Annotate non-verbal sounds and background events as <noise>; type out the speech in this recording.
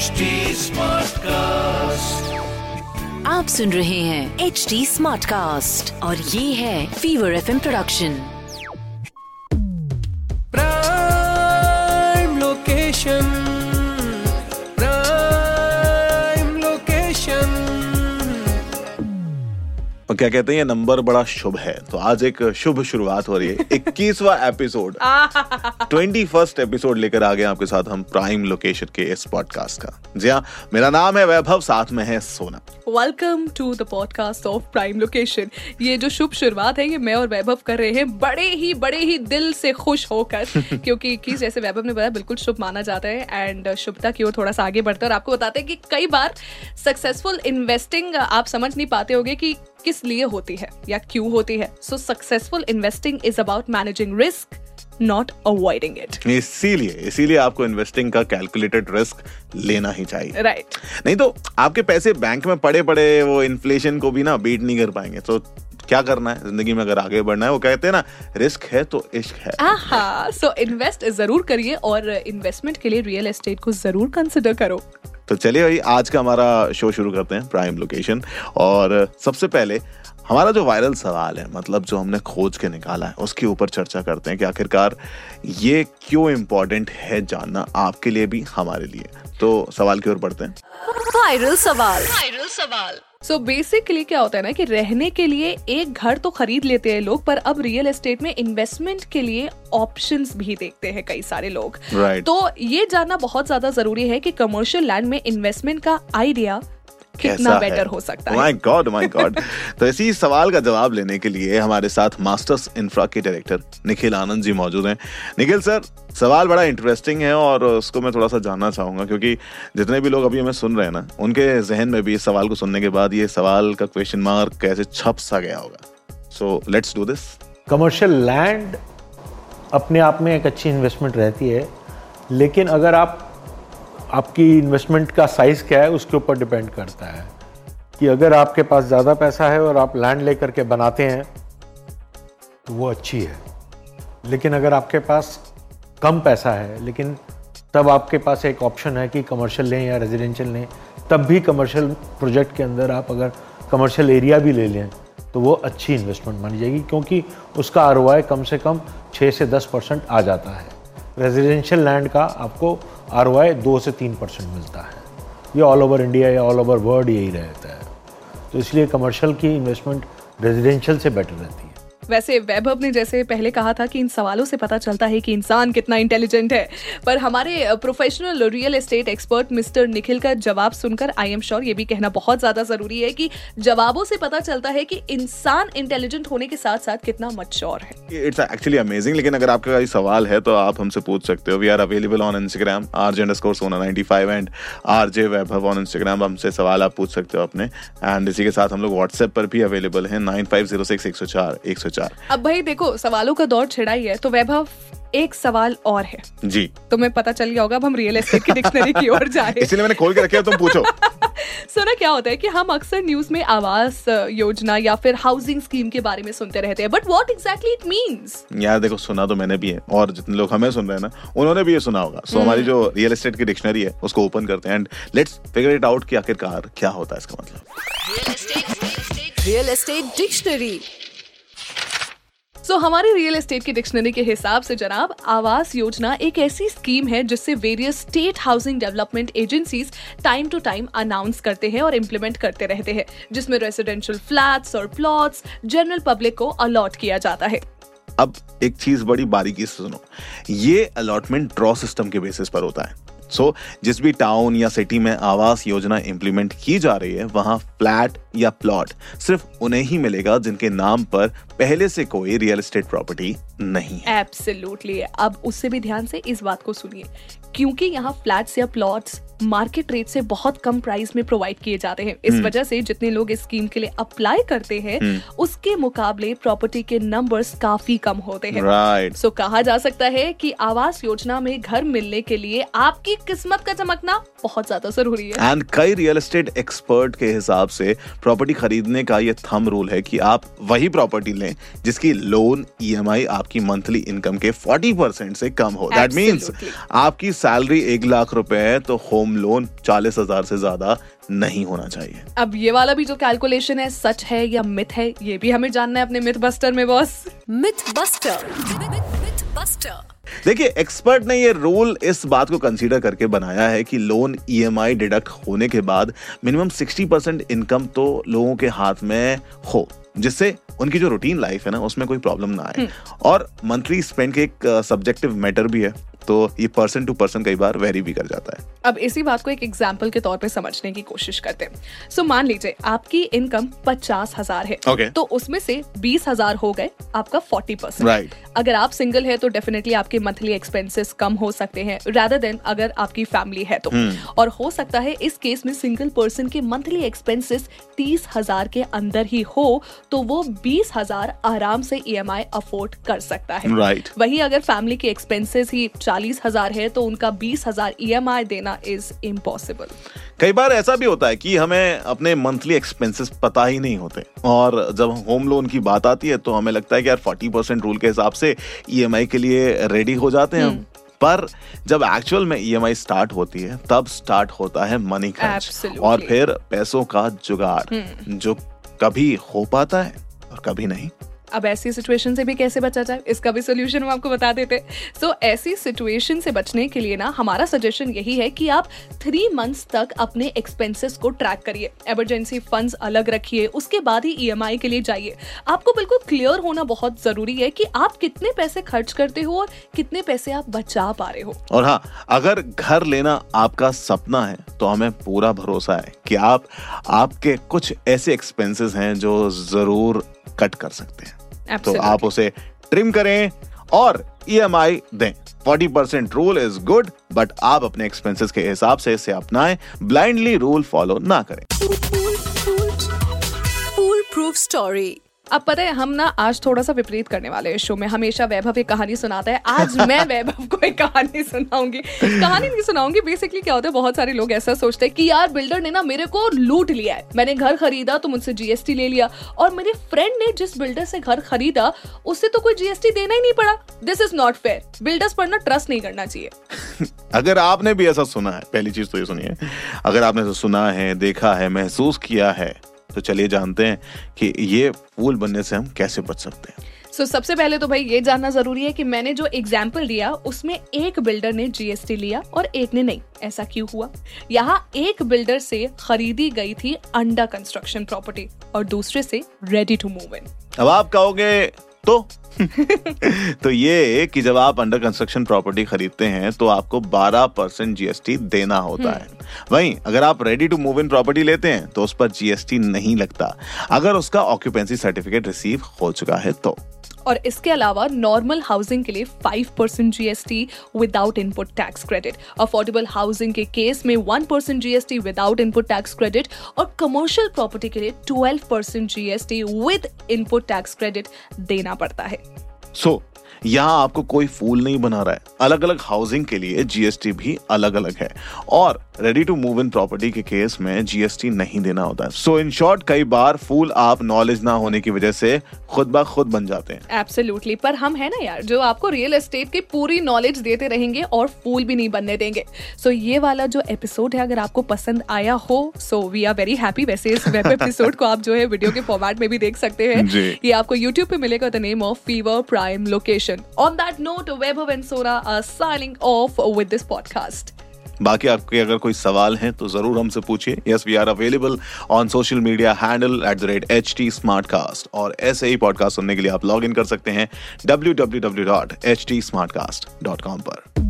HD cast आप सुन रहे हैं एच डी स्मार्ट कास्ट और ये है fever F production prime location और क्या कहते हैं ये नंबर बड़ा शुभ है। तो आज एक शुभ शुरुआत हो रही है। इक्कीसवा एपिसोड। <laughs> ट्वेंटी फ़र्स्ट एपिसोड लेकर आ गए आपके साथ हम प्राइम लोकेशन के इस पॉडकास्ट का। जी हाँ मेरा नाम है वैभव साथ में है Sona. Welcome to the podcast of prime location ये जो शुभ शुरुआत है ये मैं और वैभव कर रहे हैं बड़े ही बड़े ही दिल से खुश होकर। <laughs> क्योंकि इक्कीस जैसे वैभव ने बताया बिल्कुल शुभ माना जाता है एंड शुभता की ओर थोड़ा सा आगे बढ़ता है। और आपको बताते हैं कि कई बार सक्सेसफुल इन्वेस्टिंग आप समझ नहीं पाते होगे कि किस लिए होती है या क्यों होती है? So successful investing is about managing risk not avoiding it इसीलिए इसीलिए आपको इन्वेस्टिंग का कैलकुलेटेड रिस्क लेना ही चाहिए। Right right. नहीं तो आपके पैसे बैंक में पड़े पड़े वो इन्फ्लेशन को भी ना बीट नहीं कर पाएँगे। तो क्या करना है? ज़िंदगी में अगर आगे बढ़ना है वो कहते हैं ना रिस्क है तो इश्क है। सो इन्वेस्ट ज़रूर करिए और इन्वेस्टमेंट के लिए रियल एस्टेट को ज़रूर कंसिडर करो। तो चलिए भाई, आज का हमारा शो शुरू करते हैं प्राइम लोकेशन और सबसे पहले, हमारा जो वायरल सवाल है मतलब जो हमने खोज के निकाला है, उसके ऊपर चर्चा करते हैं कि आखिरकार ये क्यों इम्पोर्टेंट है जानना आपके लिए भी, हमारे लिए। तो सवाल की ओर बढ़ते हैं। वायरल सवाल। सो so बेसिकली क्या होता है ना कि रहने के लिए एक घर तो खरीद लेते हैं लोग पर अब रियल एस्टेट में इन्वेस्टमेंट के लिए ऑप्शंस भी देखते हैं कई सारे लोग Right. तो ये जानना बहुत ज़्यादा ज़रूरी है कि कमर्शियल लैंड में इन्वेस्टमेंट का आइडिया कितना बेटर हो? सकता है? माय गॉड माय गॉड तो इसी सवाल का जवाब लेने के लिए हमारे साथ मास्टर्स इंफ्रा के डायरेक्टर निखिल आनंद जी मौजूद हैं। निखिल सर सवाल बड़ा इंटरेस्टिंग है और उसको मैं थोड़ा सा जानना चाहूँगा क्योंकि जितने भी लोग अभी हमें सुन रहे हैं ना उनके जहन में भी इस सवाल को सुनने के बाद ये सवाल का क्वेश्चन मार्क कैसे छप सा गया होगा। So let's do this commercial land अपने आप में एक अच्छी इन्वेस्टमेंट रहती है लेकिन अगर आप आपकी इन्वेस्टमेंट का साइज़ क्या है, उसके ऊपर डिपेंड करता है कि अगर आपके पास ज़्यादा पैसा है और आप लैंड लेकर के बनाते हैं तो वो अच्छी है। लेकिन अगर आपके पास कम पैसा है, लेकिन तब आपके पास एक ऑप्शन है कि कमर्शियल लें या रेजिडेंशियल लें, तब भी कमर्शियल प्रोजेक्ट के अंदर आप अगर कमर्शियल एरिया भी ले लें तो वो अच्छी इन्वेस्टमेंट मानी जाएगी, क्योंकि उसका आर कम से कम 6 से 10 परसेंट आ जाता है। रेजिडेंशियल लैंड का आपको आरओआई दो से तीन परसेंट मिलता है। ये ऑल ओवर इंडिया या ऑल ओवर वर्ल्ड यही रहता है। तो इसलिए कमर्शियल की इन्वेस्टमेंट रेजिडेंशियल से बेटर रहती है। वैसे वैभव ने जैसे पहले कहा था कि इन सवालों से पता चलता है कि इंसान कितना इंटेलिजेंट है। पर हमारे professional real estate expert mister Nikhil का जवाब सुनकर आई एम श्योर ये भी कहना बहुत ज़्यादा ज़रूरी है कि जवाबों से पता चलता है कि इंसान इंटेलिजेंट होने के साथ साथ कितना मच्योर है। इट्स एक्चुअली अमेजिंग लेकिन अगर आपका कोई सवाल है तो आप हमसे पूछ सकते हो। We are available on Instagram R J underscore Sona 95 and R J Vaibhav on Instagram हमसे सवाल आप पूछ सकते हो अपने। एंड इसी के साथ हम लोग व्हाट्सएप पर भी अवेलेबल हैं नाइन फाइव ज़ीरो सिक्स एक सौ चार, एक सौ चार अब भाई देखो सवालों का दौर छिड़ा ही है तो वैभव एक सवाल और है। जी। तुम्हें पता चल गया होगा अब हम रियल एस्टेट की डिक्शनरी की ओर जाए। <laughs> इसीलिए मैंने खोल के रखे तुम पूछो। <laughs> सुना क्या होता है कि हम अक्सर न्यूज़ में आवास योजना या फिर हाउसिंग स्कीम के बारे में सुनते रहते हैं but what exactly it means यार देखो सुना तो मैंने भी है और जितने लोग हमें सुन रहे हैं ना उन्होंने भी ये सुना होगा। सो so, हमारी जो रियल एस्टेट की डिक्शनरी है उसको ओपन करते हैं and let's figure it out कि आखिरकार क्या होता है इसका मतलब। रियल एस्टेट डिक्शनरी सो हमारी रियल एस्टेट की डिक्शनरी के हिसाब से जनाब, आवास योजना एक ऐसी स्कीम है जिससे various state housing development agencies time to time announce करते हैं और इम्प्लीमेंट करते रहते हैं, जिसमें रेसिडेंशियल फ्लैट्स और प्लॉट्स जनरल पब्लिक को अलॉट किया जाता है। अब एक चीज़ बड़ी बारीकी से सुनो, ये अलॉटमेंट ड्रॉ सिस्टम के बेसिस पर होता है। सो जिस भी टाउन या सिटी में आवास योजना इंप्लीमेंट की जा रही है, वहाँ फ्लैट या प्लॉट सिर्फ़ उन्हें ही मिलेगा जिनके नाम पर पहले से कोई रियल एस्टेट प्रॉपर्टी नहीं एब्सोल्युटली अब उससे भी ध्यान से इस बात को सुनिए। क्योंकि यहाँ फ्लैट्स या प्लॉट्स मार्केट रेट से बहुत कम प्राइस में प्रोवाइड किए जाते हैं। इस वजह से जितने लोग इस स्कीम के लिए अप्लाई करते हैं उसके मुकाबले प्रॉपर्टी के नंबर्स काफ़ी कम होते हैं। राइट सो कहा जा सकता है कि आवास योजना में घर मिलने के लिए आपकी किस्मत का चमकना बहुत ज़्यादा ज़रूरी है। एंड कई रियल एस्टेट एक्सपर्ट के हिसाब से प्रॉपर्टी खरीदने का ये थम रूल है कि आप वही प्रॉपर्टी लें जिसकी लोन ईएमआई आपकी मंथली इनकम के 40 परसेंट से कम हो। That Absolutely. आपकी सैलरी एक लाख रुपए है तो होम होम लोन चालीस हज़ार से ज़्यादा नहीं होना चाहिए। अब ये वाला भी जो कैलकुलेशन है सच है या मिथ है ये भी हमें जानना है अपने मिथ बस्टर में boss myth buster myth buster देखिए एक्सपर्ट ने ये रूल इस बात को कंसीडर करके बनाया है कि लोन ईएमआई डिडक्ट होने के बाद मिनिमम 60 परसेंट इनकम तो लोगों के हाथ में हो जिससे उनकी जो रूटीन लाइफ है ना उसमें कोई प्रॉब्लम ना आए। और मंथली स्पेंड के एक सब्जेक्टिव मैटर भी है तो ये पर्सन टू पर्सन कई बार वेरी भी कर जाता है। अब इसी बात को एक एग्ज़ाम्पल के तौर पे समझने की कोशिश करते हैं। सो मान लीजिए आपकी इनकम पचास हज़ार है। Okay. तो उसमें से बीस हज़ार हो गए आपका फोर्टी परसेंट Right. अगर आप सिंगल है तो डेफिनेटली आपके मंथली एक्सपेंसेस कम हो सकते हैं रादर देन अगर आपकी फैमिली है तो। hmm. और हो सकता है इस केस में सिंगल पर्सन के मंथली एक्सपेंसेस तीस हज़ार के अंदर ही हो तो वो बीस हज़ार आराम से ईएमआई अफोर्ड कर सकता है। Right Right. वही अगर फैमिली के एक्सपेंसेस ही चालीस हज़ार है तो उनका बीस हज़ार EMI देना इज़ इम्पॉसिबल कई बार ऐसा भी होता है कि हमें अपने मंथली एक्सपेंसेस पता ही नहीं होते। और जब होम लोन की बात आती है तो हमें लगता है कि यार फोर्टी परसेंट रूल के हिसाब से ईएमआई के लिए रेडी हो जाते हैं। हम पर जब एक्चुअल में ईएमआई स्टार्ट होती है तब स्टार्ट होता है मनी खर्च और फिर पैसों का जुगाड़ जो कभी हो पाता है और कभी नहीं। अब ऐसी सिचुएशन से भी कैसे बचा जाए? इसका भी सोल्यूशन हम आपको बता देते सो ऐसी सिचुएशन से बचने के लिए ना, हमारा सजेशन यही है कि आप थ्री मंथ्स तक अपने एक्सपेंसेस को ट्रैक करिए। इमरजेंसी फंड्स अलग रखिए, उसके बाद ही ईएमआई के लिए जाइए। आपको बिल्कुल क्लियर होना बहुत ज़रूरी है कि आप कितने पैसे खर्च करते हो और कितने पैसे आप बचा पा रहे हो। और हाँ अगर घर लेना आपका सपना है तो हमें पूरा भरोसा है कि आप, आपके कुछ ऐसे एक्सपेंसेस हैं जो ज़रूर कट कर सकते हैं। तो आप उसे ट्रिम करें और ईएमआई दें। 40% percent rule is good but आप अपने एक्सपेंसेस के हिसाब से इसे अपनाएँ। ब्लाइंडली रूल फॉलो ना करें। फूल प्रूफ स्टोरी अब पता है हम ना आज थोड़ा सा विपरीत करने वाले शो में। हमेशा वैभव एक कहानी सुनाता है। आज <laughs> मैं वैभव को एक कहानी सुनाऊँगी। कहानी नहीं सुनाऊँगी बेसिकली क्या होता है बहुत सारे लोग ऐसा सोचते हैं कि यार बिल्डर ने ना मेरे को लूट लिया है। मैंने घर खरीदा तो मुझसे जीएसटी ले लिया। और मेरे फ्रेंड ने जिस बिल्डर से घर खरीदा उससे तो कोई जीएसटी देना ही नहीं पड़ा। This is not fair builders पर ना ट्रस्ट नहीं करना चाहिए। <laughs> अगर आपने भी ऐसा सुना है पहली चीज़ तो ये सुनिए। अगर आपने सुना है देखा है महसूस किया है तो चलिए जानते हैं कि ये फूल बनने से हम कैसे बच सकते हैं। सो so, सबसे पहले तो भाई ये जानना ज़रूरी है कि मैंने जो एग्ज़ाम्पल दिया उसमें एक बिल्डर ने जीएसटी लिया और एक ने नहीं। ऐसा क्यों हुआ? यहाँ एक बिल्डर से खरीदी गई थी अंडर कंस्ट्रक्शन प्रॉपर्टी और दूसरे से रेडी टू मूव इन अब आप कहोगे तो? <laughs> तो ये कि जब आप अंडर कंस्ट्रक्शन प्रॉपर्टी खरीदते हैं तो आपको 12 परसेंट जीएसटी देना होता है। वहीं अगर आप ready to move in property लेते हैं तो उस पर जीएसटी नहीं लगता। अगर उसका ऑक्यूपेंसी सर्टिफिकेट रिसीव हो चुका है तो। और इसके अलावा नॉर्मल हाउसिंग के लिए 5 percent GST without input tax credit affordable housing के केस में 1 percent GST without input tax credit और कमर्शियल प्रॉपर्टी के लिए 12 percent GST with input tax credit देना पड़ता है। सो यहाँ आपको कोई फूल नहीं बना रहा है। अलग अलग हाउसिंग के लिए जीएसटी भी अलग अलग है। और ready to move in property के केस में जीएसटी नहीं देना होता है। सो इन शॉर्ट कई बार फूल आप नॉलेज ना होने की वजह से खुद ब खुद बन जाते हैं। एब्सोल्युटली पर हम है ना यार जो आपको रियल एस्टेट की पूरी नॉलेज देते रहेंगे और फूल भी नहीं बनने देंगे। सो so, ये वाला जो एपिसोड है अगर आपको पसंद आया हो so we are very happy वैसे इस वेब एपिसोड <laughs> को आप जो है वीडियो के फॉर्मेट में भी देख सकते हैं। ये आपको यूट्यूब पे मिलेगा the name of Fever prime location on that note, Webhav and Sora are signing off with this podcast. बाकी आपके अगर कोई सवाल हैं तो ज़रूर हमसे पूछिए। Yes we are available on social media handle at the rate H T Smartcast और ऐसे ही पॉडकास्ट सुनने के लिए आप लॉग इन कर सकते हैं W W W dot H T Smartcast dot com पर।